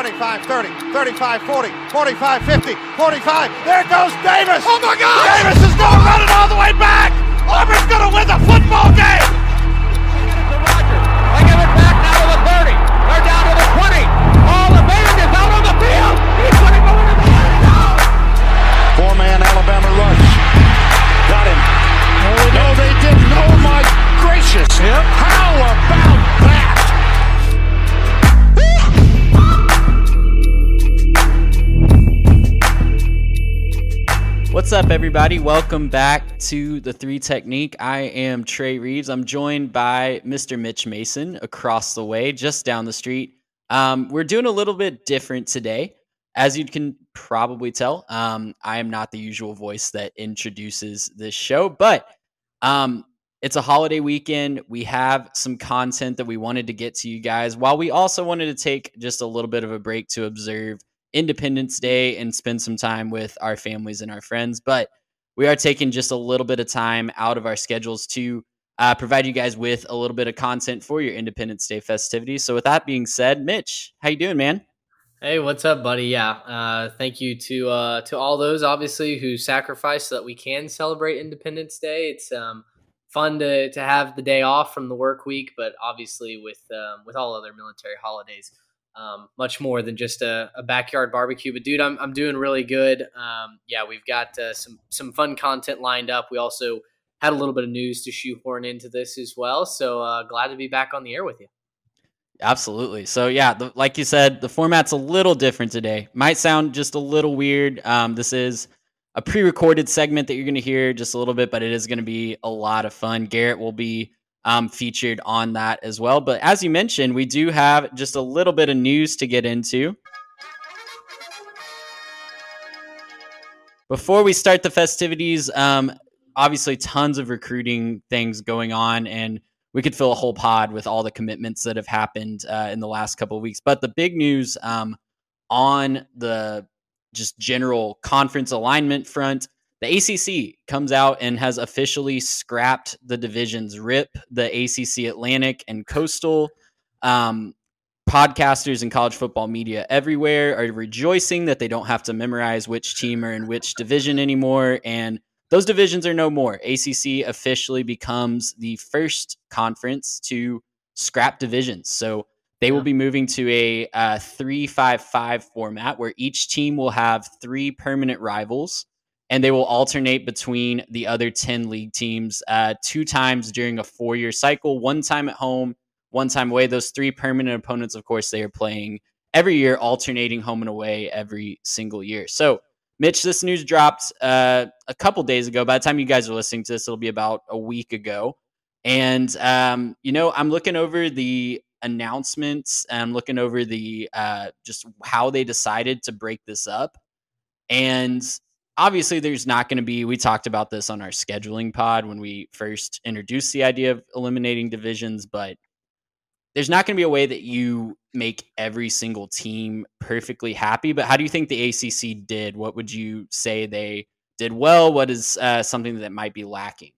25, 30, 35, 40, 45, 50, 45. There goes Davis. Oh my God! Davis is going running all the way back. Auburn's going to win the football game. To Rogers. They give it back now to the 30. They're down to the 20. All the band is out on the field. He's going to go into the end zone. Four-man Alabama rush. Got him. No, they didn't. Oh my gracious. How about What's up, everybody? Welcome back to the Three Technique. I am Trey Reeves. I'm joined by Mr. Mitch Mason across the way, just down the street. Um, we're doing a little bit different today. As you can probably tell, um, I am not the usual voice that introduces this show, but um, it's a holiday weekend. We have some content that we wanted to get to you guys, while we also wanted to take just a little bit of a break to observe Independence Day and spend some time with our families and our friends. But we are taking just a little bit of time out of our schedules to uh, provide you guys with a little bit of content for your Independence Day festivities. So, with that being said, Mitch, how you doing, man? Hey, what's up, buddy? Yeah, uh, thank you to uh, to all those obviously who sacrificed so that we can celebrate Independence Day. It's um, fun to to have the day off from the work week, but obviously with um, with all other military holidays, um, much more than just a, a backyard barbecue. But dude, I'm I'm doing really good. Um, yeah, we've got uh, some some fun content lined up. We also had a little bit of news to shoehorn into this as well. So uh, glad to be back on the air with you. Absolutely. So yeah, the, like you said, the format's a little different today. Might sound just a little weird. Um, this is a pre-recorded segment that you're going to hear just a little bit, but it is going to be a lot of fun. Garrett will be um, featured on that as well. But as you mentioned, we do have just a little bit of news to get into. Before we start the festivities, um, obviously tons of recruiting things going on, and we could fill a whole pod with all the commitments that have happened uh, in the last couple of weeks. But the big news um, on the just general conference alignment front, the ACC comes out and has officially scrapped the divisions. RIP the ACC Atlantic and Coastal. Um, podcasters and college football media everywhere are rejoicing that they don't have to memorize which team are in which division anymore. And those divisions are no more. ACC officially becomes the first conference to scrap divisions. So they will be moving to a uh, three-five-five format where each team will have three permanent rivals, and they will alternate between the other ten league teams uh, two times during a four-year cycle. One time at home, one time away. Those three permanent opponents, of course, they are playing every year, alternating home and away every single year. So Mitch, this news dropped uh, a couple days ago. By the time you guys are listening to this, it'll be about a week ago. And um, you know, I'm looking over the announcements. And I'm looking over the uh, just how they decided to break this up. And obviously, there's not going to be. We talked about this on our scheduling pod when we first introduced the idea of eliminating divisions, but there's not going to be a way that you make every single team perfectly happy. But how do you think the ACC did? What would you say they did well? What is uh, something that might be lacking?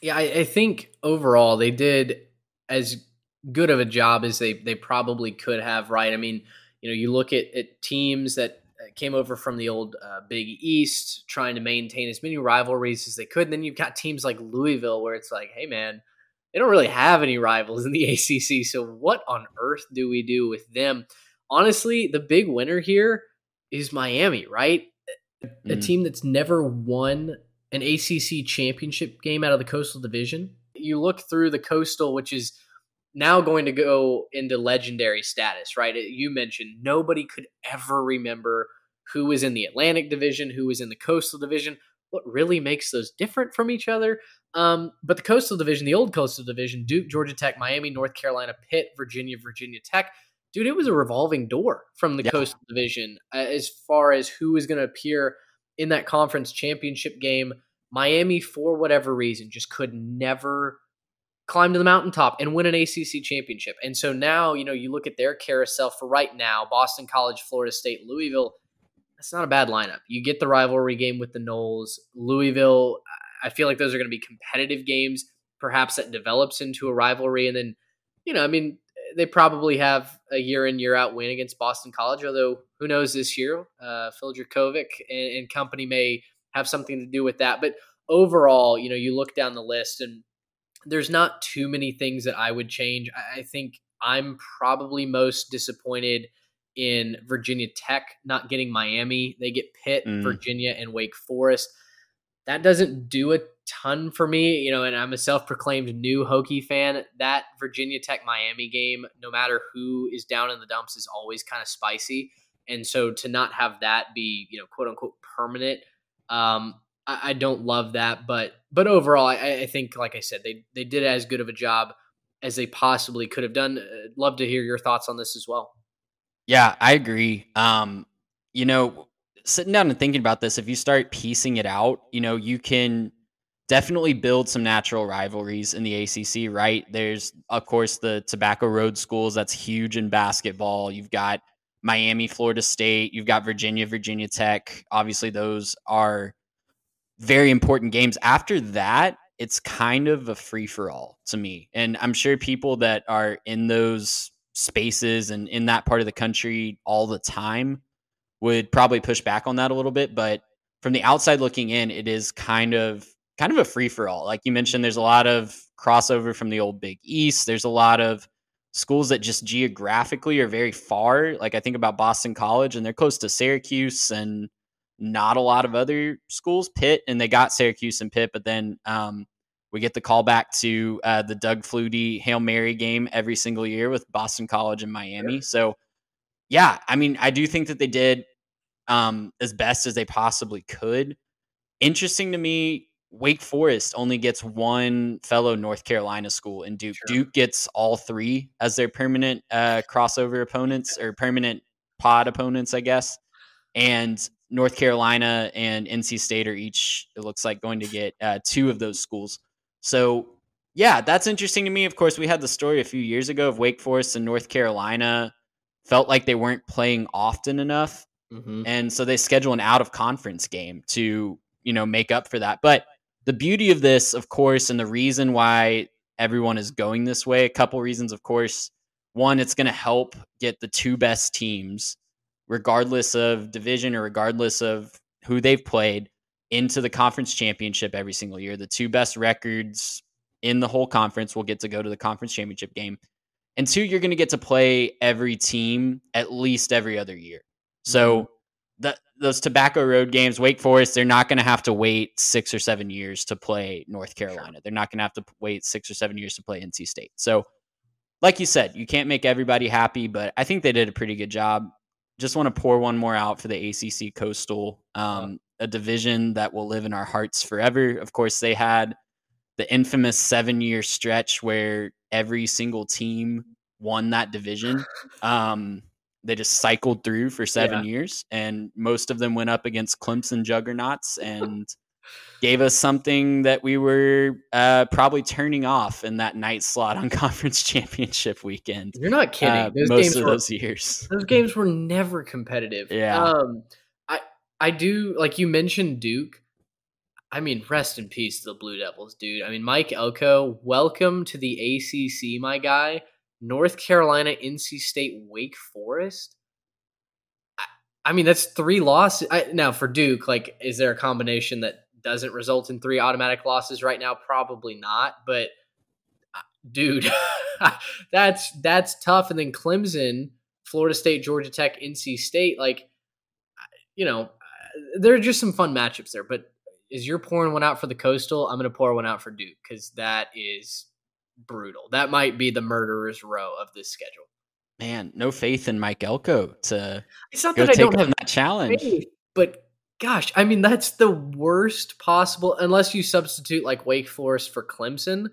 Yeah, I, I think overall they did as good of a job as they they probably could have. Right? I mean, you know, you look at, at teams that came over from the old uh, Big East, trying to maintain as many rivalries as they could. And then you've got teams like Louisville, where it's like, hey, man, they don't really have any rivals in the ACC. So what on earth do we do with them? Honestly, the big winner here is Miami, right? A Mhm. team that's never won an ACC championship game out of the Coastal Division. You look through the Coastal, which is now going to go into legendary status, right? You mentioned nobody could ever remember who was in the Atlantic Division, who was in the Coastal Division. what really makes those different from each other. Um, but the Coastal Division, the old Coastal Division, Duke, Georgia Tech, Miami, North Carolina, Pitt, Virginia, Virginia Tech. Dude, it was a revolving door from the yeah. Coastal Division uh, as far as who was going to appear in that conference championship game. Miami, for whatever reason, just could never climb to the mountaintop and win an ACC championship. And so now, you know, you look at their carousel for right now Boston College, Florida State, Louisville. That's not a bad lineup. You get the rivalry game with the Noles. Louisville, I feel like those are going to be competitive games. Perhaps that develops into a rivalry. And then, you know, I mean, they probably have a year in, year out win against Boston College, although who knows this year? Uh, Phil Jurkovec and, and company may have something to do with that. But overall, you know, you look down the list and there's not too many things that I would change. I, I think I'm probably most disappointed in Virginia Tech not getting Miami. They get Pitt, mm. Virginia, and Wake Forest. That doesn't do a ton for me, you know, and I'm a self-proclaimed new Hokie fan. That Virginia Tech Miami game, no matter who is down in the dumps, is always kind of spicy. And so to not have that be, you know, quote unquote permanent, um, I, I don't love that, but but overall, I, I, think, like I said, they they did as good of a job as they possibly could have done. I'd love to hear your thoughts on this as well. Yeah, I agree. Um, you know, sitting down and thinking about this, if you start piecing it out, you know, you can definitely build some natural rivalries in the ACC, right? There's, of course, the Tobacco Road schools. That's huge in basketball. You've got Miami, Florida State. You've got Virginia, Virginia Tech. Obviously, those are very important games. After that, it's kind of a free for all to me. And I'm sure people that are in those spaces and in that part of the country all the time would probably push back on that a little bit, but from the outside looking in, it is kind of kind of a free for all. Like you mentioned there's a lot of crossover from the old Big East. There's a lot of schools that just geographically are very far. Like I think about Boston College and they're close to Syracuse and not a lot of other schools. Pitt and they got Syracuse and Pitt, but then um, we get the call back to uh, the Doug Flutie Hail Mary game every single year with Boston College and Miami. Sure. So, yeah, I mean, I do think that they did um, as best as they possibly could. Interesting to me, Wake Forest only gets one fellow North Carolina school, and Duke. Sure. Duke gets all three as their permanent uh, crossover opponents or permanent pod opponents, I guess. And North Carolina and NC State are each, it looks like, going to get uh, two of those schools. So, yeah, that's interesting to me. Of course, we had the story a few years ago of Wake Forest and North Carolina felt like they weren't playing often enough. Mm-hmm. And so they schedule an out of conference game to, you know, make up for that. But the beauty of this, of course, and the reason why everyone is going this way, a couple reasons, of course. One, it's going to help get the two best teams regardless of division or regardless of who they've played, into the conference championship every single year. The two best records in the whole conference will get to go to the conference championship game. And two, you're going to get to play every team at least every other year. So mm-hmm. the, those Tobacco Road games, Wake Forest, they're not going to have to wait six or seven years to play North Carolina. They're not going to have to wait six or seven years to play NC State. So, like you said, you can't make everybody happy, but I think they did a pretty good job just want to pour one more out for the ACC Coastal, um, a division that will live in our hearts forever. Of course, they had the infamous seven year stretch where every single team won that division. Um, they just cycled through for seven yeah. years, and most of them went up against Clemson juggernauts and gave us something that we were uh, probably turning off in that night slot on conference championship weekend. You're not kidding. Uh, those most of were, those years, those games were never competitive. Yeah. Um, I I do like you mentioned Duke. I mean, rest in peace to the Blue Devils, dude. I mean, Mike Elko, welcome to the ACC, my guy. North Carolina, NC State, Wake Forest. I, I mean, that's three losses. I, now for Duke, like, is there a combination that doesn't result in three automatic losses right now? Probably not, but uh, dude, that's that's tough. And then Clemson, Florida State, Georgia Tech, NC State, like you know, there are just some fun matchups there. But is you're pouring one out for the Coastal? I'm going to pour one out for Duke because that is brutal. That might be the murderer's row of this schedule. Man, no faith in Mike Elko to it's not that I don't have that challenge. Faith, but gosh, I mean that's the worst possible unless you substitute like Wake Forest for Clemson.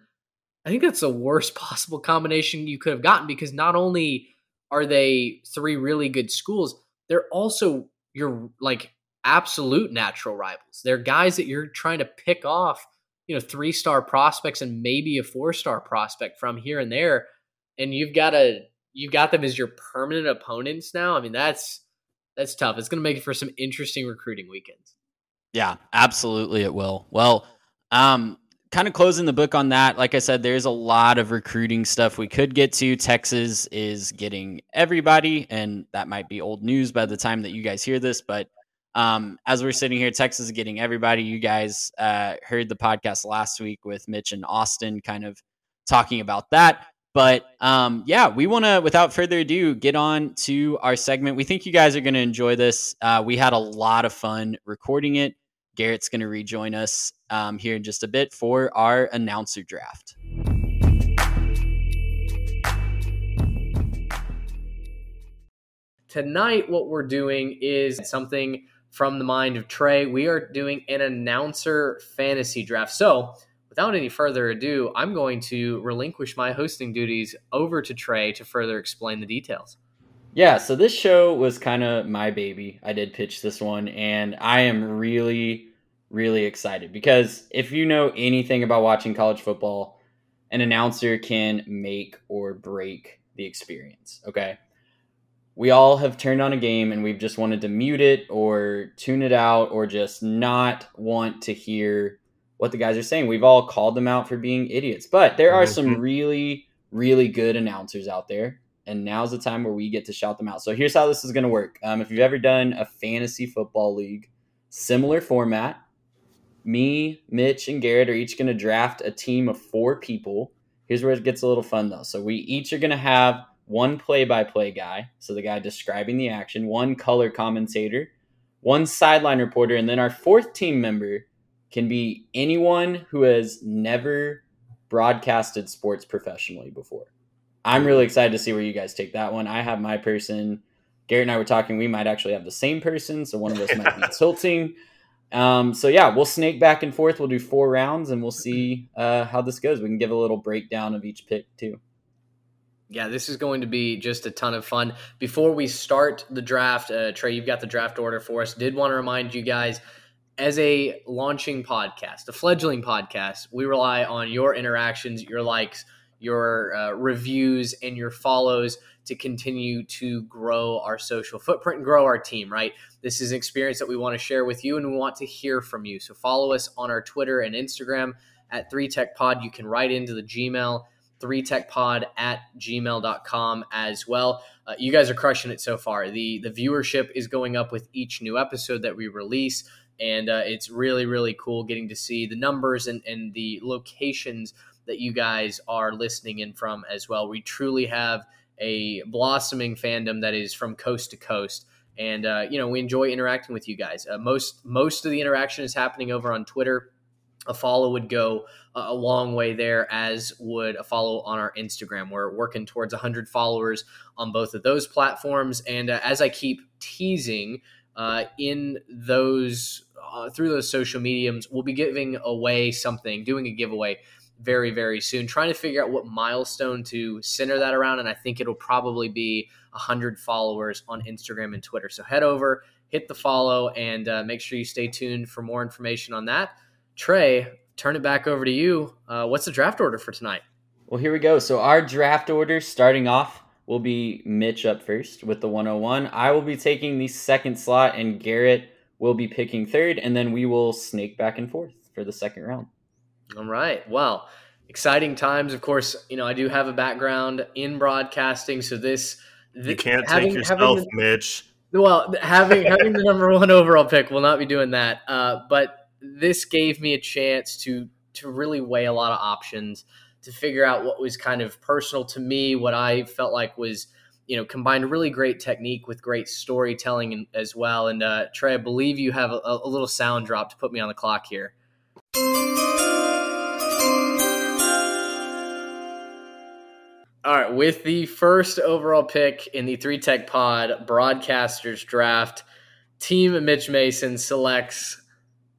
I think that's the worst possible combination you could have gotten because not only are they three really good schools, they're also your like absolute natural rivals. They're guys that you're trying to pick off, you know, three star prospects and maybe a four star prospect from here and there. And you've got to you've got them as your permanent opponents now. I mean, that's that's tough. It's going to make it for some interesting recruiting weekends. Yeah, absolutely, it will. Well, um, kind of closing the book on that. Like I said, there's a lot of recruiting stuff we could get to. Texas is getting everybody, and that might be old news by the time that you guys hear this. But um, as we're sitting here, Texas is getting everybody. You guys uh, heard the podcast last week with Mitch and Austin, kind of talking about that. But um, yeah, we want to, without further ado, get on to our segment. We think you guys are going to enjoy this. Uh, we had a lot of fun recording it. Garrett's going to rejoin us um, here in just a bit for our announcer draft. Tonight, what we're doing is something from the mind of Trey. We are doing an announcer fantasy draft. So, without any further ado, I'm going to relinquish my hosting duties over to Trey to further explain the details. Yeah, so this show was kind of my baby. I did pitch this one, and I am really, really excited because if you know anything about watching college football, an announcer can make or break the experience. Okay. We all have turned on a game and we've just wanted to mute it or tune it out or just not want to hear what the guys are saying. We've all called them out for being idiots, but there are some Mm-hmm. really, really good announcers out there. And now's the time where we get to shout them out. So here's how this is going to work. Um, if you've ever done a fantasy football league, similar format, me, Mitch, and Garrett are each going to draft a team of four people. Here's where it gets a little fun though. So we each are going to have one play by play guy, so the guy describing the action, one color commentator, one sideline reporter, and then our fourth team member can be anyone who has never broadcasted sports professionally before. I'm really excited to see where you guys take that one. I have my person. Garrett and I were talking, we might actually have the same person, so one of us might be tilting. Um, so yeah, we'll snake back and forth. We'll do four rounds, and we'll see uh, how this goes. We can give a little breakdown of each pick too. Yeah, this is going to be just a ton of fun. Before we start the draft, uh, Trey, you've got the draft order for us. Did want to remind you guys, as a launching podcast, a fledgling podcast, we rely on your interactions, your likes, your uh, reviews, and your follows to continue to grow our social footprint and grow our team, right? This is an experience that we want to share with you and we want to hear from you. So follow us on our Twitter and Instagram at 3TechPod. You can write into the Gmail 3techpod at gmail.com as well. Uh, you guys are crushing it so far. The the viewership is going up with each new episode that we release. And uh, it's really, really cool getting to see the numbers and, and the locations that you guys are listening in from as well. We truly have a blossoming fandom that is from coast to coast. And uh, you know we enjoy interacting with you guys. Uh, most most of the interaction is happening over on Twitter a follow would go a long way there, as would a follow on our Instagram. We're working towards 100 followers on both of those platforms. And uh, as I keep teasing uh, in those, uh, through those social mediums, we'll be giving away something, doing a giveaway very, very soon, trying to figure out what milestone to center that around. And I think it'll probably be 100 followers on Instagram and Twitter. So head over, hit the follow, and uh, make sure you stay tuned for more information on that. Trey, turn it back over to you. Uh, what's the draft order for tonight? Well, here we go. So our draft order starting off will be Mitch up first with the 101. I will be taking the second slot, and Garrett will be picking third, and then we will snake back and forth for the second round. All right. Well, exciting times. Of course, you know I do have a background in broadcasting, so this You can't having- take yourself, the- Mitch. Well, having having the number one overall pick will not be doing that. Uh, but this gave me a chance to to really weigh a lot of options to figure out what was kind of personal to me, what I felt like was you know combined really great technique with great storytelling as well. And uh, Trey, I believe you have a, a little sound drop to put me on the clock here. All right, with the first overall pick in the Three Tech Pod Broadcasters Draft, Team Mitch Mason selects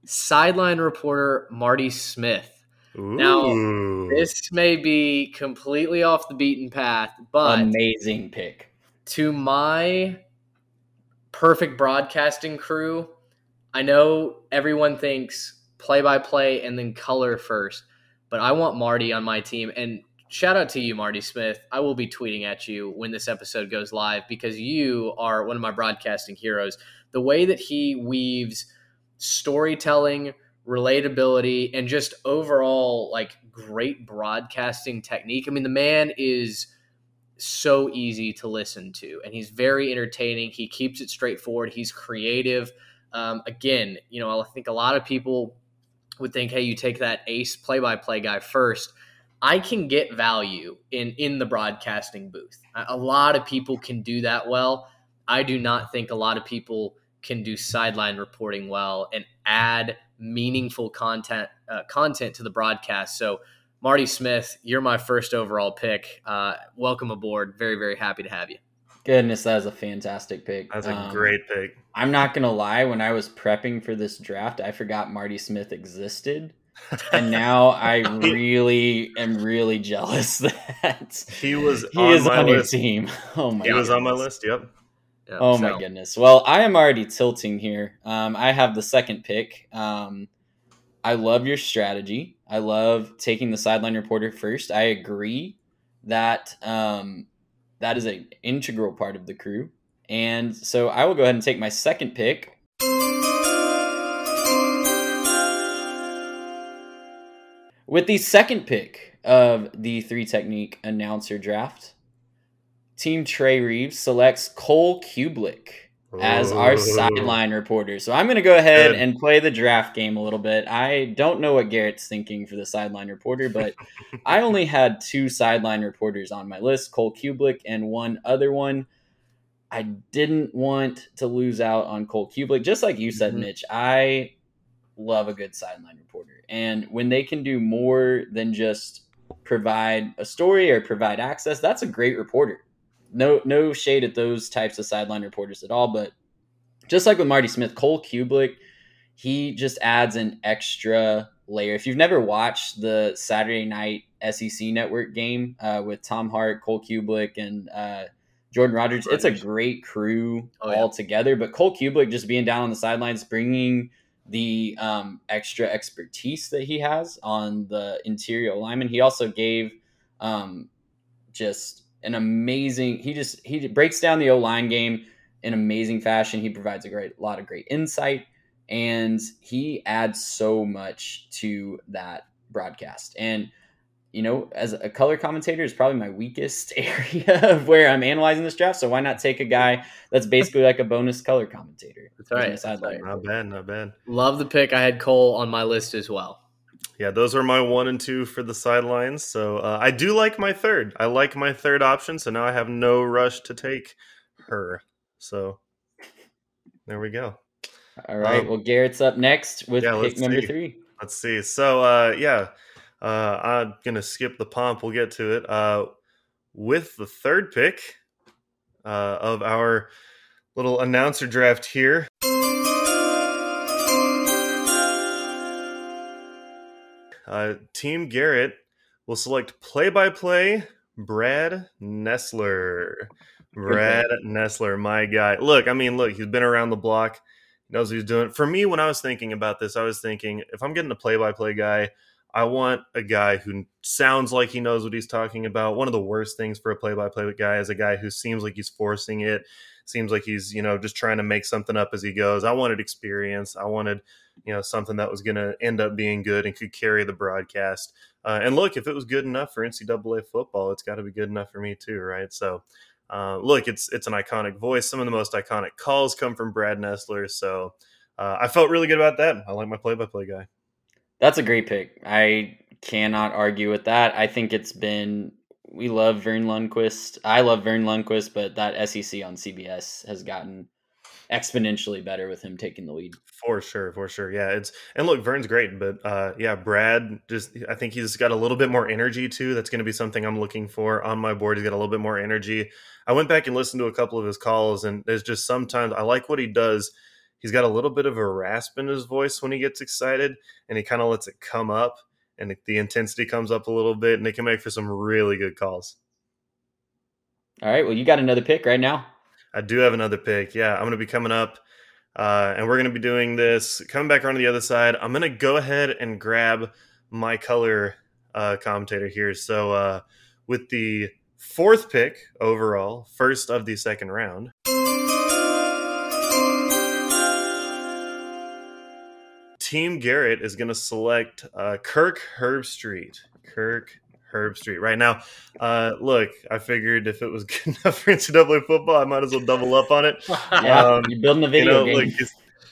sideline reporter Marty Smith. Ooh. Now, This may be completely off the beaten path, but Amazing pick. to my perfect broadcasting crew, I know everyone thinks play by play and then color first, but I want Marty on my team. And shout out to you, Marty Smith. I will be tweeting at you when this episode goes live because you are one of my broadcasting heroes. The way that he weaves storytelling, relatability, and just overall like great broadcasting technique. I mean, the man is so easy to listen to and he's very entertaining. He keeps it straightforward. He's creative. Um, again you know i think a lot of people would think hey you take that ace play-by-play guy first. I can get value in in the broadcasting booth. A a lot of people can do that well. I do not think a lot of people can do sideline reporting well and add meaningful content uh, content to the broadcast so Marty Smith, you're my first overall pick. Uh, welcome aboard. Very, very happy to have you. Goodness, that is a fantastic pick. That's a Um, great pick. I'm not gonna lie. When I was prepping for this draft, I forgot Marty Smith existed, and now I really am really jealous that He was he on is my on list. your team. Oh my! He was on my list. Yep. Yeah, Oh my goodness. Well, I am already tilting here. Um, I have the second pick. Um, I love your strategy. I love taking the sideline reporter first. I agree that um, that is an integral part of the crew. And so I will go ahead and take my second pick. With the second pick of the three technique announcer draft, Team Trey Reeves selects Cole Cubelic as our sideline reporter. So I'm going to go ahead and play the draft game a little bit. I don't know what Garrett's thinking for the sideline reporter, but I only had two sideline reporters on my list Cole Cubelic and one other one. I didn't want to lose out on Cole Cubelic. Just like you said, Mhm. Mitch, I love a good sideline reporter. And when they can do more than just provide a story or provide access, that's a great reporter. No no shade at those types of sideline reporters at all, but just like with Marty Smith, Cole Cubelic, he just adds an extra layer. If you've never watched the Saturday night SEC network game uh, with Tom Hart, Cole Cubelic, and uh, Jordan Rodgers, it's a great crew Oh, yeah. all together. But Cole Cubelic just being down on the sidelines, bringing the um, extra expertise that he has on the interior alignment. He also gave um, just an amazing. He just he breaks down the O line game in amazing fashion. He provides a great lot of great insight, and he adds so much to that broadcast. And you know, as a color commentator, is probably my weakest area of where I'm analyzing this draft. So why not take a guy that's basically like a bonus color commentator? That's right, as my that's sideline right. Not bad. Not bad. Love the pick. I had Cole on my list as well. Yeah, those are my one and two for the sidelines. So uh, I do like my third. I like my third option. So now I have no rush to take her. So there we go. All right. Um, well, Garrett's up next with yeah, pick number see. three. Let's see. So uh, yeah, uh, I'm gonna skip the pomp. We'll get to it. Uh, with the third pick uh, of our little announcer draft here. Uh, Team Garrett will select play-by-play Brad Nessler. Brad Nessler, my guy. Look, I mean, look, he's been around the block, knows what he's doing. For me, when I was thinking about this, I was thinking if I'm getting a play-by-play guy, I want a guy who sounds like he knows what he's talking about. One of the worst things for a play-by-play guy is a guy who seems like he's forcing it, seems like he's you know just trying to make something up as he goes. I wanted experience. I wanted you know something that was going to end up being good and could carry the broadcast. Uh, and look, if it was good enough for NCAA football, it's got to be good enough for me too, right? So, uh, look, it's it's an iconic voice. Some of the most iconic calls come from Brad Nessler, so uh, I felt really good about that. I like my play-by-play guy. That's a great pick. I cannot argue with that. I think it's been we love Verne Lundquist. I love Verne Lundquist, but that SEC on CBS has gotten exponentially better with him taking the lead. For sure, for sure. Yeah, it's and look, Verne's great, but uh yeah, Brad just I think he's got a little bit more energy too. That's gonna be something I'm looking for on my board. He's got a little bit more energy. I went back and listened to a couple of his calls, and there's just sometimes I like what he does. he's got a little bit of a rasp in his voice when he gets excited, and he kind of lets it come up, and the intensity comes up a little bit, and it can make for some really good calls. All right. Well, you got another pick right now. I do have another pick. Yeah, I'm going to be coming up, uh, and we're going to be doing this. Coming back around to the other side, I'm going to go ahead and grab my color uh, commentator here. So, uh, with the fourth pick overall, first of the second round. Team Garrett is going to select uh, Kirk Herbstreit. Kirk Herbstreit. Right now, uh, look, I figured if it was good enough for NCAA football, I might as well double up on it. Yeah, um, you're building a video you know, game.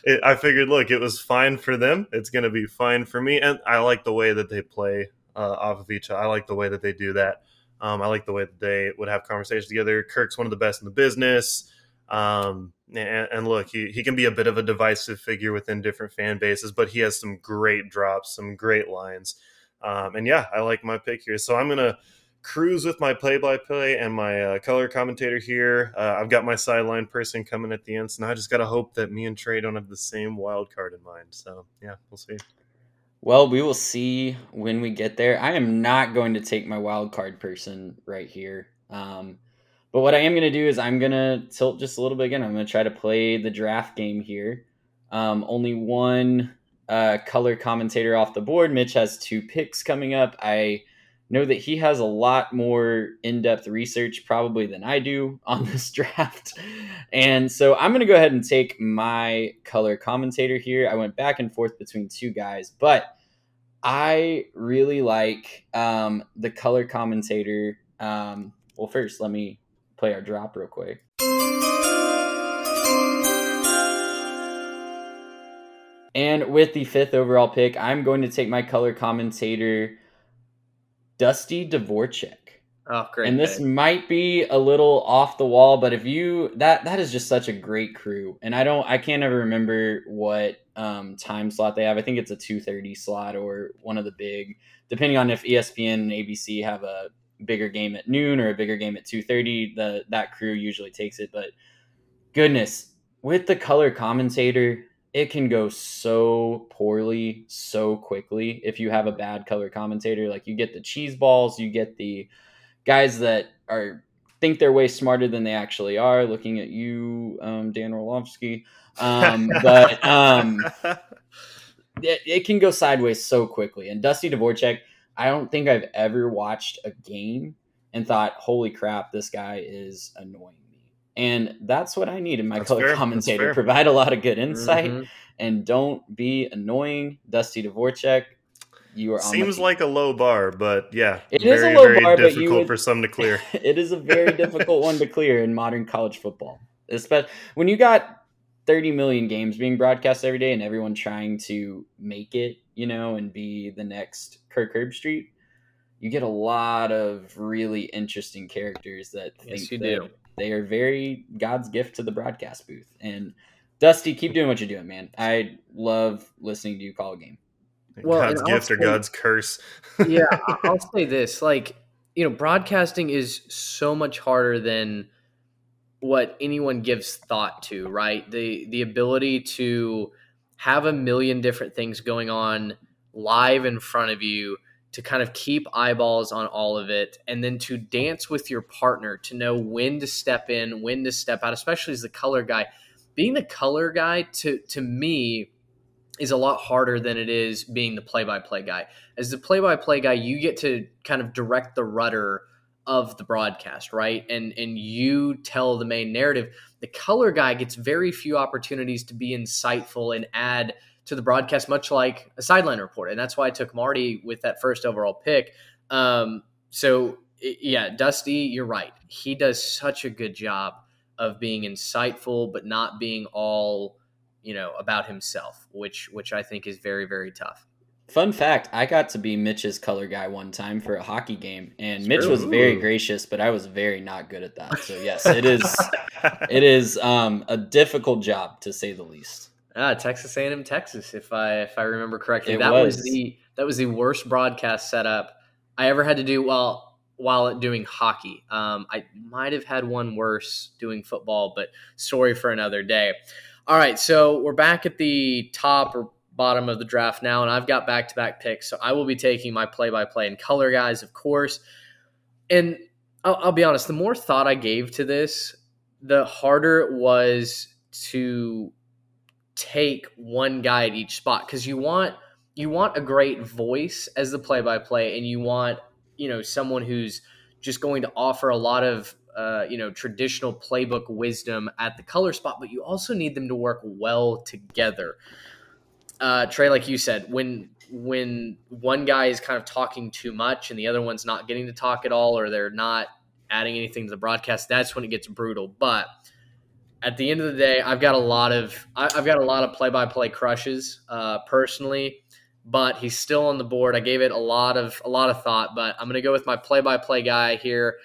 it, I figured, look, it was fine for them. It's going to be fine for me, and I like the way that they play uh, off of each. other. I like the way that they do that. Um, I like the way that they would have conversations together. Kirk's one of the best in the business. Um, and, and, look, he, he can be a bit of a divisive figure within different fan bases, but he has some great drops, some great lines. Um, and yeah, I like my pick here. So I'm going to cruise with my play by play and my uh, color commentator here. Uh, I've got my sideline person coming at the end. So now I just got to hope that me and Trey don't have the same wild card in mind. So yeah, we'll see. Well, we will see when we get there. I am not going to take my wild card person right here. Um, but what I am going to do is I'm going to tilt just a little bit again. I'm going to try to play the draft game here. Um, only one uh, color commentator off the board. Mitch has two picks coming up. I know that he has a lot more in depth research probably than I do on this draft. And so I'm going to go ahead and take my color commentator here. I went back and forth between two guys, but I really like um, the color commentator. Um, well, first, let me play our drop real quick. And with the fifth overall pick, I'm going to take my color commentator, Dusty Dvoracek. Oh, great! And this pick. might be a little off the wall, but if you that that is just such a great crew, and I don't I can't ever remember what um, time slot they have. I think it's a two thirty slot or one of the big, depending on if ESPN and ABC have a bigger game at noon or a bigger game at two thirty. The that crew usually takes it, but goodness, with the color commentator, it can go so poorly so quickly if you have a bad color commentator. Like you get the cheese balls, you get the guys that are think they're way smarter than they actually are. Looking at you, um, Dan Orlovsky, um, but um, it, it, can go sideways so quickly. And Dusty Dvoracek, I don't think I've ever watched a game and thought, "Holy crap, this guy is annoying." And that's what I need in my that's color fair. commentator. Provide a lot of good insight mm-hmm. and don't be annoying. Dusty Dvoracek, you are seems like a low bar, but yeah, it very, is a low very bar, difficult but would, for some to clear. it is a very difficult one to clear in modern college football, especially when you got 30 million games being broadcast every day and everyone trying to make it, you know, and be the next Kirk Herbstreit. You get a lot of really interesting characters that yes, think that do. They are very God's gift to the broadcast booth. And Dusty, keep doing what you're doing, man. I love listening to you call a game. Well, God's gift say, or God's curse. yeah, I'll say this: like, you know, broadcasting is so much harder than what anyone gives thought to. Right? The the ability to have a million different things going on live in front of you to kind of keep eyeballs on all of it and then to dance with your partner to know when to step in, when to step out, especially as the color guy. Being the color guy to to me is a lot harder than it is being the play-by-play guy. As the play-by-play guy, you get to kind of direct the rudder of the broadcast, right? And and you tell the main narrative. The color guy gets very few opportunities to be insightful and add to the broadcast, much like a sideline report. And that's why I took Marty with that first overall pick. Um, so, yeah, Dusty, you're right. He does such a good job of being insightful, but not being all, you know, about himself, which which I think is very very tough. Fun fact: I got to be Mitch's color guy one time for a hockey game, and Mitch was very gracious, but I was very not good at that. So yes, it is it is um, a difficult job to say the least. Ah, Texas A&M, Texas, if I if I remember correctly. It that was. was. the that was the worst broadcast setup I ever had to do while while doing hockey. Um, I might have had one worse doing football, but story for another day. All right, so we're back at the top or bottom of the draft now, and I've got back to back picks. So I will be taking my play by play and color guys, of course. And I'll, I'll, be honest, the more thought I gave to this, the harder it was to take one guy at each spot because you want you want a great voice as the play by play, and you want you know someone who's just going to offer a lot of uh, you know traditional playbook wisdom at the color spot, but you also need them to work well together. Uh, Trey, like you said, when when one guy is kind of talking too much and the other one's not getting to talk at all, or they're not adding anything to the broadcast, that's when it gets brutal. But at the end of the day, I've got a lot of I've got a lot of play by play crushes uh, personally, but he's still on the board. I gave it a lot of a lot of thought, but I'm going to go with my play by play guy here.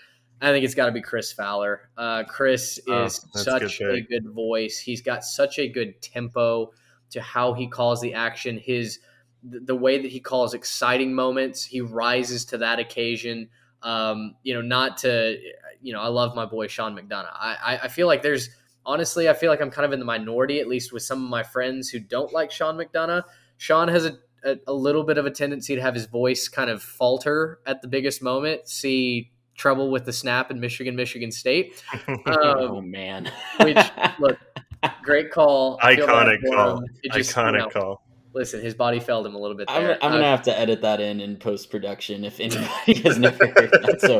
I think it's got to be Chris Fowler. Uh, Chris oh, is oh, such good a good voice. He's got such a good tempo to how he calls the action. His the way that he calls exciting moments, he rises to that occasion. Um, you know, not to you know, I love my boy Sean McDonough. I, I, I feel like there's honestly, I feel like I'm kind of in the minority, at least with some of my friends who don't like Sean McDonough. Sean has a, a, a little bit of a tendency to have his voice kind of falter at the biggest moment. See trouble with the snap in Michigan, Michigan State. Um, oh man! which look, great call, iconic call, just, iconic you know, call. Listen, his body failed him a little bit. I'm, I'm, gonna uh, have to edit that in in post production if anybody has never heard that. So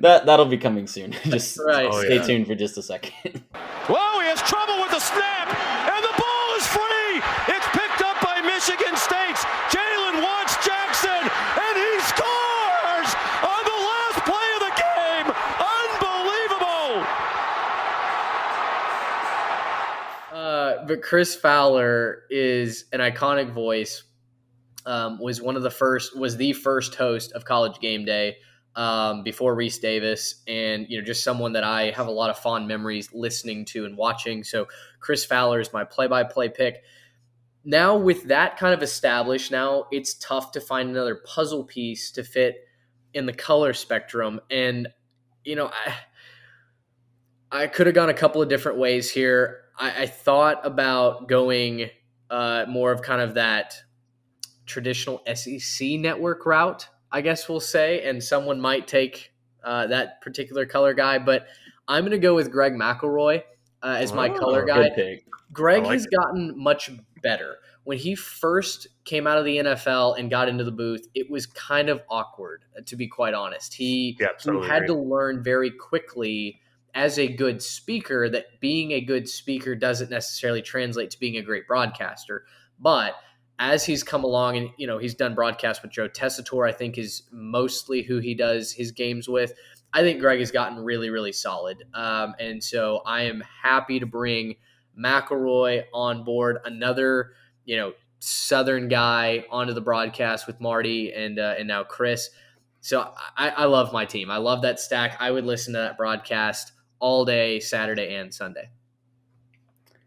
that that'll be coming soon. just right. oh, stay yeah. tuned for just a second. Whoa, he has trouble with the snap, and the ball is free. It's picked up by Michigan State's Jalen Watts Jackson, and he scores on the last play of the game. Unbelievable. Uh, but Chris Fowler is an iconic voice. Um, was one of the first, was the first host of College Game Day um, before Rece Davis, and you know, just someone that I have a lot of fond memories listening to and watching. So Chris Fowler is my play-by-play pick. Now with that kind of established, now it's tough to find another puzzle piece to fit in the color spectrum, and you know, I I could have gone a couple of different ways here. I, I thought about going uh, more of kind of that traditional SEC network route I guess we'll say, and someone might take uh, that particular color guy, but I'm going to go with Greg McElroy uh, as my oh, color guy. Greg like has it. gotten much better. When he first came out of the NFL and got into the booth, it was kind of awkward, to be quite honest. He, yeah, totally he had to learn very quickly as a good speaker that being a good speaker doesn't necessarily translate to being a great broadcaster. But as he's come along and you know he's done broadcasts with Joe Tessitore, I think is mostly who he does his games with. I think Greg has gotten really really solid, um, and so I am happy to bring McElroy on board, another you know Southern guy onto the broadcast with Marty and uh, and now Chris. So I, I love my team. I love that stack. I would listen to that broadcast all day, Saturday and Sunday.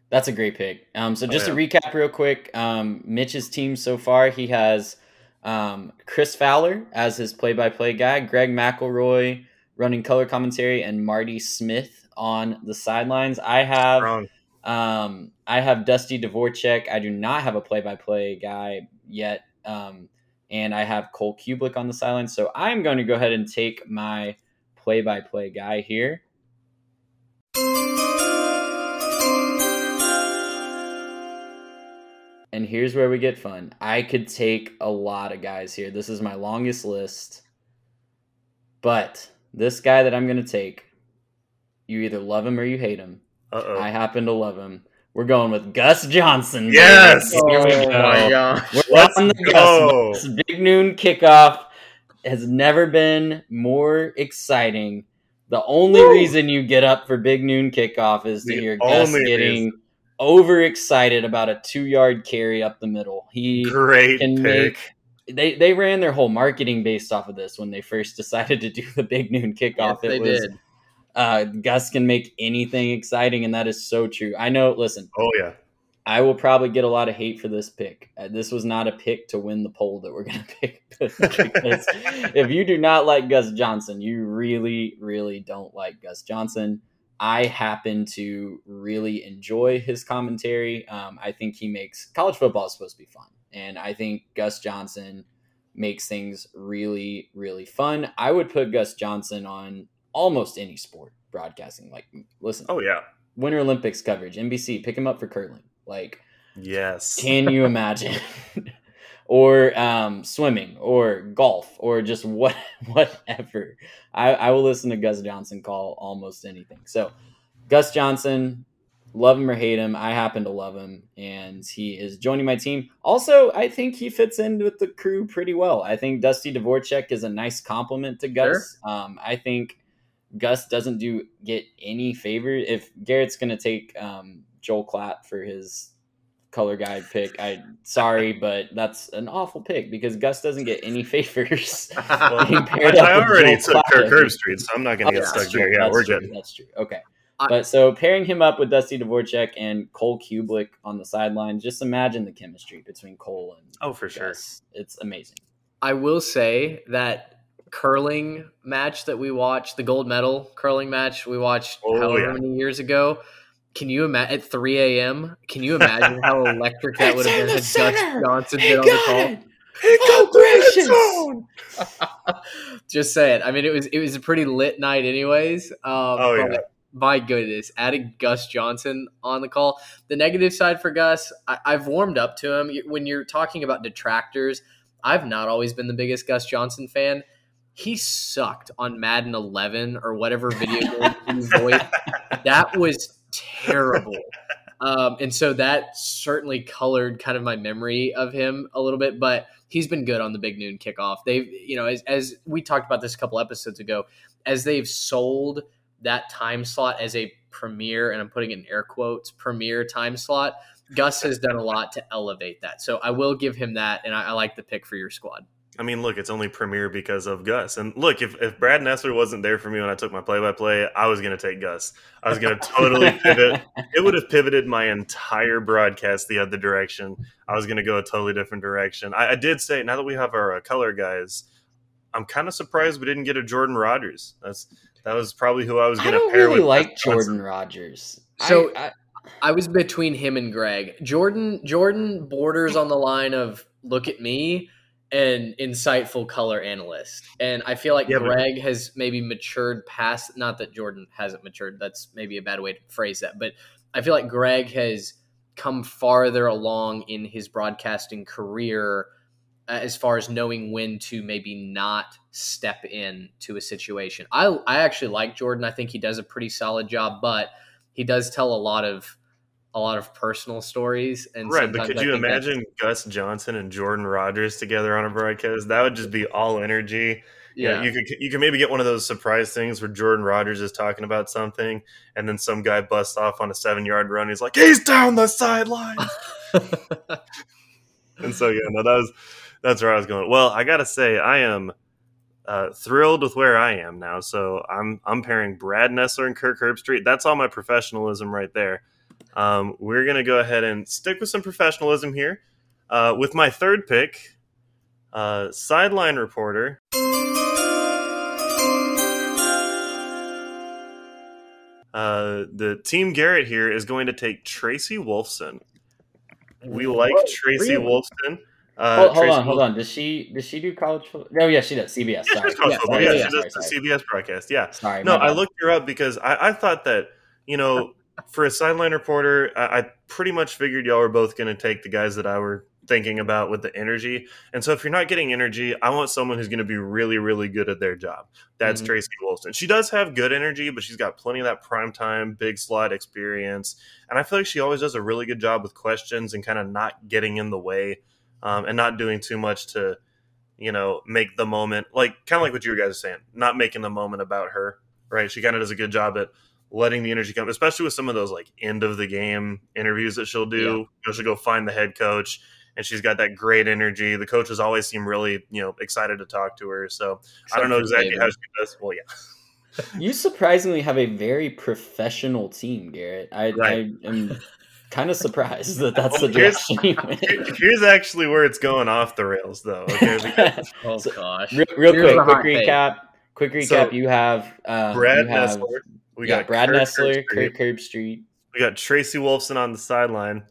That's a great pick. Um, so oh, just oh, yeah. to recap real quick, um, Mitch's team so far, he has um, Chris Fowler as his play-by-play guy, Greg McElroy running color commentary, and Marty Smith on the sidelines. I have um, I have Dusty Dvoracek. I do not have a play-by-play guy yet, um, and I have Cole Cubelic on the sidelines. So I'm going to go ahead and take my play-by-play guy here. And here's where we get fun. I could take a lot of guys here. This is my longest list. But this guy that I'm going to take, you either love him or you hate him. Uh-oh. I happen to love him. We're going with Gus Johnson. Yes. Here we oh go. My gosh. We're Let's on the go. Gus. Big noon kickoff has never been more exciting. The only Woo. reason you get up for big noon kickoff is to the hear Gus getting reason overexcited about a two yard carry up the middle. He great can pick. make they they ran their whole marketing based off of this when they first decided to do the big noon kickoff. Yes, it was did. Uh, Gus can make anything exciting, and that is so true. I know. Listen. Oh yeah. I will probably get a lot of hate for this pick. Uh, this was not a pick to win the poll that we're going to pick. if you do not like Gus Johnson, you really, really don't like Gus Johnson. I happen to really enjoy his commentary. Um, I think he makes college football is supposed to be fun, and I think Gus Johnson makes things really, really fun. I would put Gus Johnson on almost any sport broadcasting. Like, listen, Oh yeah. Winter Olympics coverage, NBC, pick him up for curling. Like, Yes. can you imagine? or um, swimming, or golf, or just what whatever. I, I will listen to Gus Johnson call almost anything. So, Gus Johnson, love him or hate him, I happen to love him, and he is joining my team. Also, I think he fits in with the crew pretty well. I think Dusty Dvoracek is a nice compliment to Gus. Um, I think Gus doesn't do get any favor. If Garrett's going to take um, Joel Klatt for his color guide pick, I sorry, but that's an awful pick because Gus doesn't get any favors. Well, being I, paired up with already Joel took Kirk Herbstreit, so I'm not going Oh, to get that's stuck true. there. Yeah, That's we're true. good. That's true. Okay. I- but so pairing him up with Dusty Dvoracek and Cole Cubelic on the sideline, just imagine the chemistry between Cole and Oh, for sure. Gus. It's amazing. I will say that curling match that we watched, the gold medal curling match we watched Oh, however yeah. many years ago. Can you imagine at 3 a.m.? Can you imagine how electric that would have been had Gus Johnson been on the call? Oh, Just saying. I mean, it was it was a pretty lit night, anyways. Um, Oh, yeah. My goodness, adding Gus Johnson on the call. The negative side for Gus, I, I've warmed up to him. When you're talking about detractors, I've not always been the biggest Gus Johnson fan. He sucked on Madden 11 or whatever video game he voiced. That was terrible. Um, and so that certainly colored kind of my memory of him a little bit, but he's been good on the big noon kickoff. They've, you know, as, as we talked about this a couple episodes ago, as they've sold that time slot as a premier, and I'm putting in air quotes, premier time slot, Gus has done a lot to elevate that. So I will give him that, and I, I like the pick for your squad. I mean, look, it's only Premier because of Gus. And look, if, if Brad Nessler wasn't there for me when I took my play by play, I was going to take Gus. I was going to totally pivot. It would have pivoted my entire broadcast the other direction. I was going to go a totally different direction. I, I did say, now that we have our uh, color guys, I'm kind of surprised we didn't get a Jordan Rodgers. That's That was probably who I was I going to don't pair really with. like Jordan Rodgers. So- I, I, I was between him and Greg. Jordan Jordan borders on the line of look at me and insightful color analyst. And I feel like Yeah, but- Greg has maybe matured past not that Jordan hasn't matured. That's maybe a bad way to phrase that, but I feel like Greg has come farther along in his broadcasting career uh, as far as knowing when to maybe not step in to a situation. I I actually like Jordan. I think he does a pretty solid job, but he does tell a lot of a lot of personal stories and Right, but could I you imagine Gus Johnson and Jordan Rodgers together on a broadcast? That would just be all energy. Yeah, yeah you could you could maybe get one of those surprise things where Jordan Rodgers is talking about something, and then some guy busts off on a seven yard run. He's like, "He's down the sideline," and so yeah, no, that was that's where I was going. Well, I gotta say, I am uh, thrilled with where I am now. So I'm I'm pairing Brad Nessler and Kirk Herbstreit. That's all my professionalism right there. Um, we're gonna go ahead and stick with some professionalism here uh, with my third pick, uh, sideline reporter. Uh, the team Garrett here is going to take Tracy Wolfson. We like What? Tracy Really? Wolfson. Uh, hold, hold on, hold on. Does she does she do college football? Oh yeah, she does. CBS. Yeah, sorry. she's college Yeah, football. yeah, Yeah, yeah, she sorry, does the sorry. CBS broadcast. Yeah. Sorry. No, I bad. looked her up because I, I thought that, you know, for a sideline reporter, I, I pretty much figured y'all were both going to take the guys that I were thinking about with the energy. And so if you're not getting energy, I want someone who's going to be really, really good at their job. That's Mhm. Tracy Wolfson. She does have good energy, but she's got plenty of that prime time, big slot experience. And I feel like she always does a really good job with questions and kind of not getting in the way um, and not doing too much to, you know, make the moment like kind of like what you guys are saying, not making the moment about her, right? She kind of does a good job at letting the energy come, especially with some of those like end of the game interviews that she'll do. Yeah. You know, she'll go find the head coach and she's got that great energy. The coaches always seem really, you know, excited to talk to her. So I don't know exactly David. how she does. Well, yeah. You surprisingly have a very professional team, Garrett. I, Right. I am kind of surprised that that's the Well, here's- direction you Here's actually where it's going off the rails, though. Okay, because oh gosh real, real quick, quick hot take. recap. Quick recap. So, you have uh, Brad you have Nessler, We yeah, Brad Kirk Nessler, Herbstreit. Kirk Herbstreit. We got Tracy Wolfson on the sideline.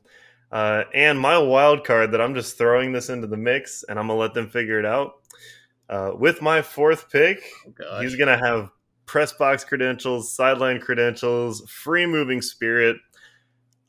Uh, and my wild card that I'm just throwing this into the mix and I'm going to let them figure it out. Uh, with my fourth pick, Oh, he's going to have press box credentials, sideline credentials, free moving spirit.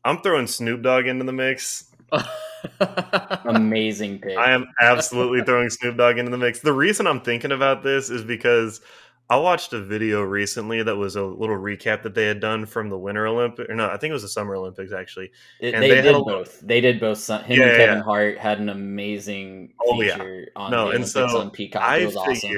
I'm throwing Snoop Dogg into the mix. Amazing pick. I am absolutely throwing Snoop Dogg into the mix. The reason I'm thinking about this is because I watched a video recently that was a little recap that they had done from the Winter Olympics, or no, I think it was the Summer Olympics actually. It- and they, they did both. They did both. Him Yeah, and yeah, Kevin yeah. Hart had an amazing Oh, feature on No, the and Olympics so on Peacock. I it was awesome.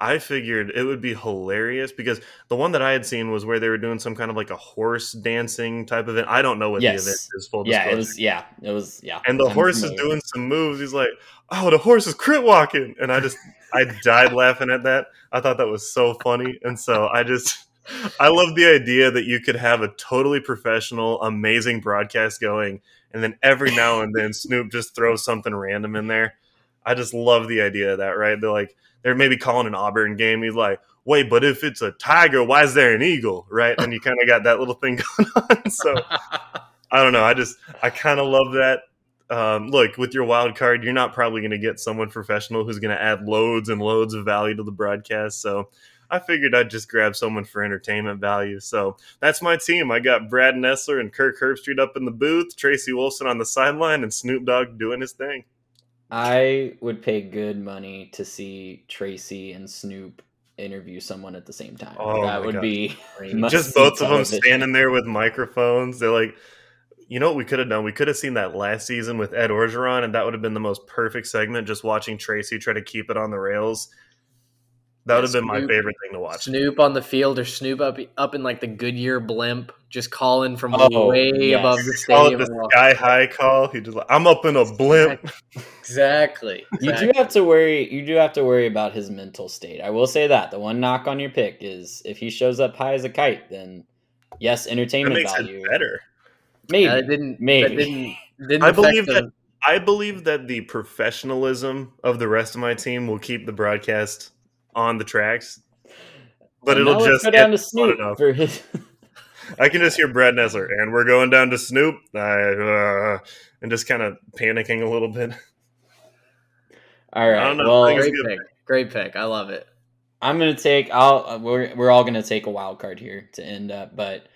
I figured it would be hilarious because the one that I had seen was where they were doing some kind of like a horse dancing type event. I don't know what Yes. the event is. Full Yeah, disclosure. it was. Yeah, it was. Yeah, and the I'm horse is doing some moves. He's like, "Oh, the horse is crip walking," and I just I died laughing at that. I thought that was so funny, and so I just I love the idea that you could have a totally professional, amazing broadcast going, and then every now and then Snoop just throws something random in there. I just love the idea of that. Right? They're like they're maybe calling an Auburn game. He's like. Wait, but if it's a tiger, why is there an eagle? Right, and you kind of got that little thing going on. So I don't know. I just I kind of love that. Um, look, with your wild card, you're not probably going to get someone professional who's going to add loads and loads of value to the broadcast. So I figured I'd just grab someone for entertainment value. So that's my team. I got Brad Nessler and Kirk Herbstreit up in the booth, Tracy Wolfson on the sideline, and Snoop Dogg doing his thing. I would pay good money to see Tracy and Snoop interview someone at the same time. Oh that would God. be just both of them standing there with microphones. They're like, you know what we could have done? We could have seen that last season with Ed Orgeron, and that would have been the most perfect segment. Just watching Tracy try to keep it on the rails. That would have been my favorite thing to watch. Snoop on the field or Snoop up up in like the Goodyear blimp, just calling from Oh, way yes. above the Call it stadium. the sky high call. He just like, I'm up in a blimp. Exactly. You do have to worry. You do have to worry about his mental state. I will say that the one knock on your pick is if he shows up high as a kite, then yes, That entertainment makes value. it better. Maybe That didn't. Maybe. That didn't. didn't I believe the- that I believe that the professionalism of the rest of my team will keep the broadcast on the tracks. But And it'll just go down to Snoop enough. for his. I can just hear Brad Nessler, and we're going down to Snoop, I, uh, and just kind of panicking a little bit. All right, I right. don't know. Well, I Great pick. Great pick. I love it. I'm gonna take. I'll. uh, We're we're all gonna take a wild card here to end up, but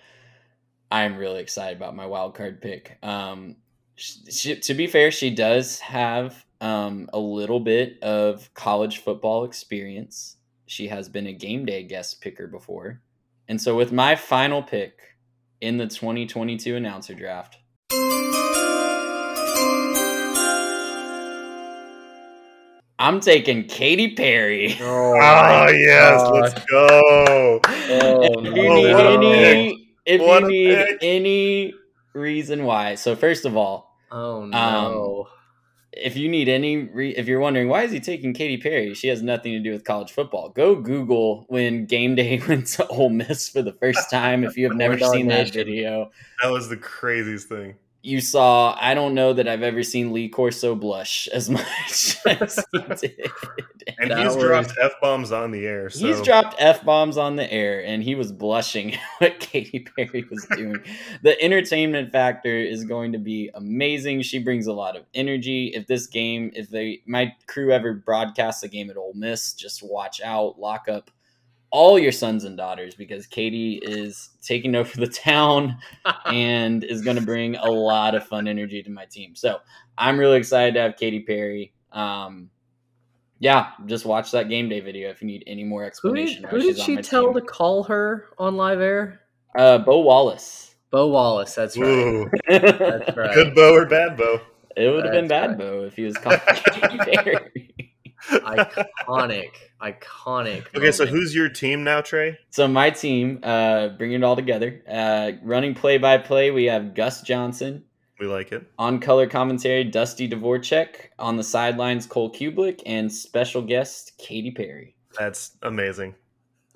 I'm really excited about my wild card pick. Um, she, she, to be fair, she does have um a little bit of college football experience. She has been a game day guest picker before, and so with my final pick in the 2022 announcer draft. I'm taking Katy Perry. Oh, Oh yes, let's go. if you need What a any, if you need any reason why, so first of all, Oh no. If you need any, re- if you're wondering why is he taking Katy Perry, she has nothing to do with college football. Go Google when Game Day went to Ole Miss for the first time. If you have never seen that video, That was the craziest thing. You saw. I don't know that I've ever seen Lee Corso blush as much as he did. And That he's was- dropped f bombs on the air. So He's dropped f bombs on the air, and he was blushing at what Katy Perry was doing. the entertainment factor is going to be amazing. She brings a lot of energy. If this game, if they my crew ever broadcasts a game at Ole Miss, just watch out, lock up all your sons and daughters because Katy is taking over the town and is going to bring a lot of fun energy to my team. So I'm really excited to have Katy Perry. Um, yeah, just watch that game day video if you need any more Who explanation. did, who did she my tell team. to call her on live air? Uh, Bo Wallace. Bo Wallace. That's right. That's right. good Bo or bad Bo? It would have been bad, right. Bo, if he was calling Katy Perry. Iconic. Iconic. Okay, so who's your team now, Trey? So my team, uh, bringing it all together, uh, running play by play, we have Gus Johnson. We like it. On color commentary, Dusty Dvoracek. On the sidelines, Cole Cubelic. And special guest, Katy Perry. That's amazing.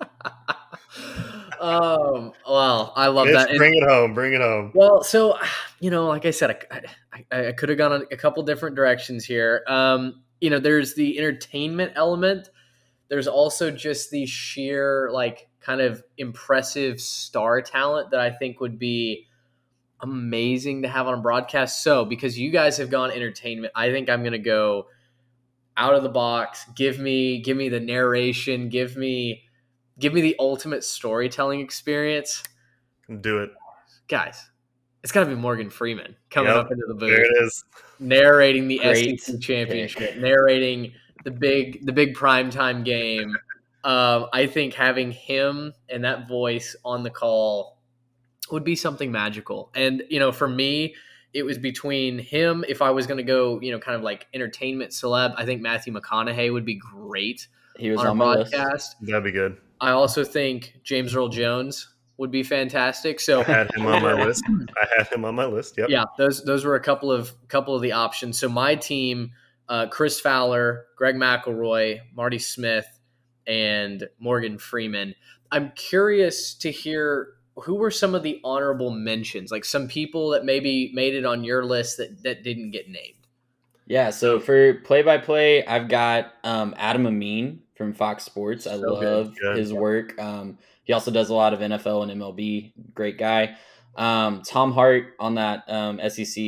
um. Well, I love Mitch, that. And- bring it home. Bring it home. Well, so you know, like I said, I, I, I could have gone a couple different directions here. Um, you know, there's the entertainment element. There's also just the sheer like kind of impressive star talent that I think would be amazing to have on a broadcast. So, because you guys have gone entertainment, I think I'm going to go out of the box. Give me give me the narration, give me give me the ultimate storytelling experience. Do it. Guys, it's got to be Morgan Freeman coming Yep. up into the booth There it is. narrating the Great SEC championship, narrating the big the big primetime game. Um, I think having him and that voice on the call would be something magical. And you know, for me, it was between him. If I was going to go, you know, kind of like entertainment celeb, I think Matthew McConaughey would be great He was on a on my list. That'd be good. I also think James Earl Jones would be fantastic. So I had him on my list. I had him on my list. Yep. yeah, those those were a couple of couple of the options. So my team: uh, Chris Fowler, Greg McElroy, Marty Smith, and Morgan Freeman. I'm curious to hear who were some of the honorable mentions, like some people that maybe made it on your list that that didn't get named. Yeah, so for play by play, I've got um, Adam Amin from Fox Sports. I So good. love Good. his work. Um, he also does a lot of NFL and MLB. Great guy. Um, Tom Hart on that um, SEC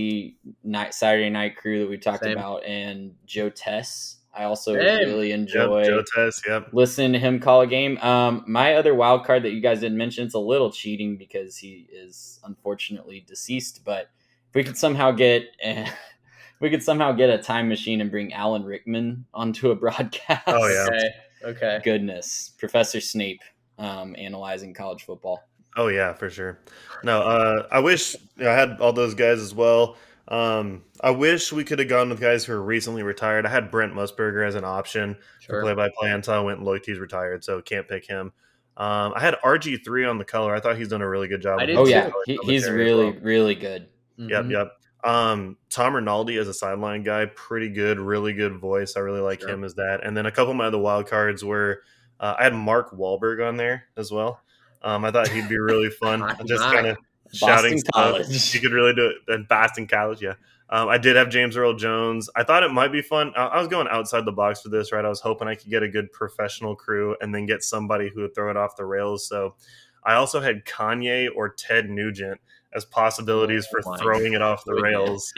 night Saturday night crew that we talked Same. about, and Joe Tess. I also Same. really Yep. enjoy Joe Tess. Yep. listening to him call a game. Um, my other wild card that you guys didn't mention, it's a little cheating because he is unfortunately deceased. But if we could somehow get, we could somehow get a time machine and bring Alan Rickman onto a broadcast. Oh, yeah. Okay, okay. goodness, Professor Snape um, analyzing college football. Oh yeah, for sure. No, uh, I wish you know, I had all those guys as well. Um, I wish we could have gone with guys who are recently retired. I had Brent Musburger as an option for Sure. play by play until I went and looked. He's retired, so can't pick him. Um, I had RG three on the color. I thought he's done a really good job. I did Oh yeah, he, he's really well. really good. Yep, Mhm. yep. Um, Tom Rinaldi as a sideline guy, pretty good, really good voice. I really like Sure. him as that. And then a couple of my other wild cards were uh, I had Mark Wahlberg on there as well. Um, I thought he'd be really fun, just kind of shouting stuff. College. He could really do it. And Boston College, yeah. Um, I did have James Earl Jones. I thought it might be fun. I, I was going outside the box for this, right? I was hoping I could get a good professional crew and then get somebody who would throw it off the rails. So I also had Kanye or Ted Nugent as possibilities Oh for throwing it off the rails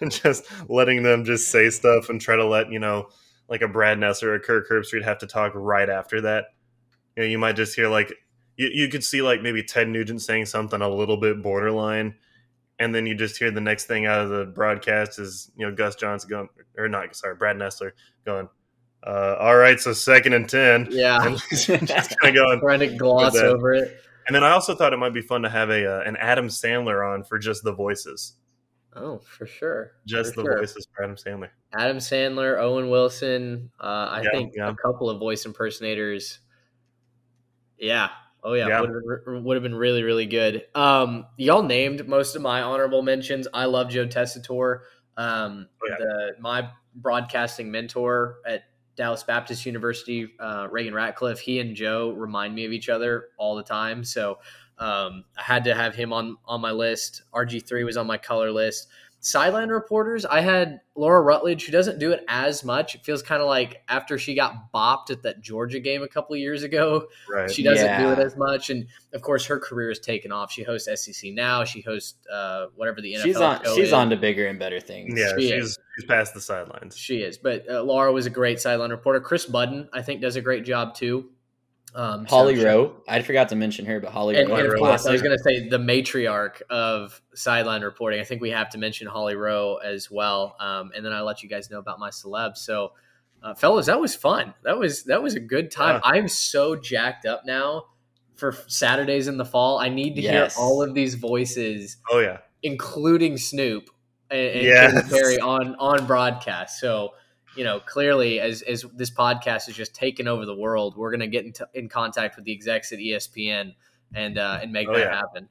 and just letting them just say stuff and try to let, you know, like a Brad Ness or a Kirk Herbstreit have to talk right after that. You know, you might just hear like you, you could see like maybe Ted Nugent saying something a little bit borderline, and then you just hear the next thing out of the broadcast is you know Gus Johnson going or not sorry Brad Nessler going, uh, all right, so second and ten, Yeah, and just kind of going. trying to gloss over it. And then I also thought it might be fun to have a uh, an Adam Sandler on for just the voices, Oh, for sure. just For the sure. voices for Adam Sandler. Adam Sandler, Owen Wilson. Uh, I Yeah, think yeah. a couple of voice impersonators. Yeah. Oh yeah, Yeah. would have would have been really really good. Um, y'all named most of my honorable mentions. I love Joe Tessitore. Um, Oh, the my broadcasting mentor at Dallas Baptist University, uh, Reagan Ratcliffe. He and Joe remind me of each other all the time. So um, I had to have him on on my list. RG three was on my color list. Sideline reporters, I had Laura Rutledge, who doesn't do it as much. It feels kind of like after she got bopped at that Georgia game a couple of years ago, Right. she doesn't do it as much. And of course, her career has taken off. She hosts SEC now. She hosts uh, whatever the NFL she's on show she's is. on to bigger and better things. yeah, she she's is. she's past the sidelines. She is, but uh, Laura was a great sideline reporter. Kris Budden, I think, does a great job too. Um, Holly she- Rowe. I forgot to mention her, but Holly and, Rowe. and of course, I was going to say the matriarch of sideline reporting. I think we have to mention Holly Rowe as well. Um, and then I'll let you guys know about my celebs. So, uh, fellas, that was fun. That was that was a good time. Yeah. I'm so jacked up now for Saturdays in the fall. I need to Yes. hear all of these voices, Oh yeah. including Snoop and, and Yes. Katy Perry on on broadcast. So. You know, clearly, as as this podcast is just taking over the world, we're going to get into, in contact with the execs at ESPN and uh, and make Oh, that yeah. happen.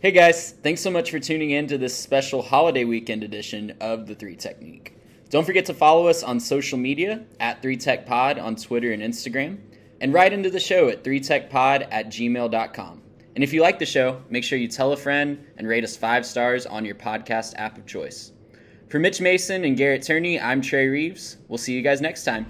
Hey guys, thanks so much for tuning in to this special holiday weekend edition of the Three Technique. Don't forget to follow us on social media at 3TechPod on Twitter and Instagram, and write into the show at 3TechPod at gmail.com. And if you like the show, make sure you tell a friend and rate us five stars on your podcast app of choice. For Mitch Mason and Garrett Turney, I'm Trey Reeves. We'll see you guys next time.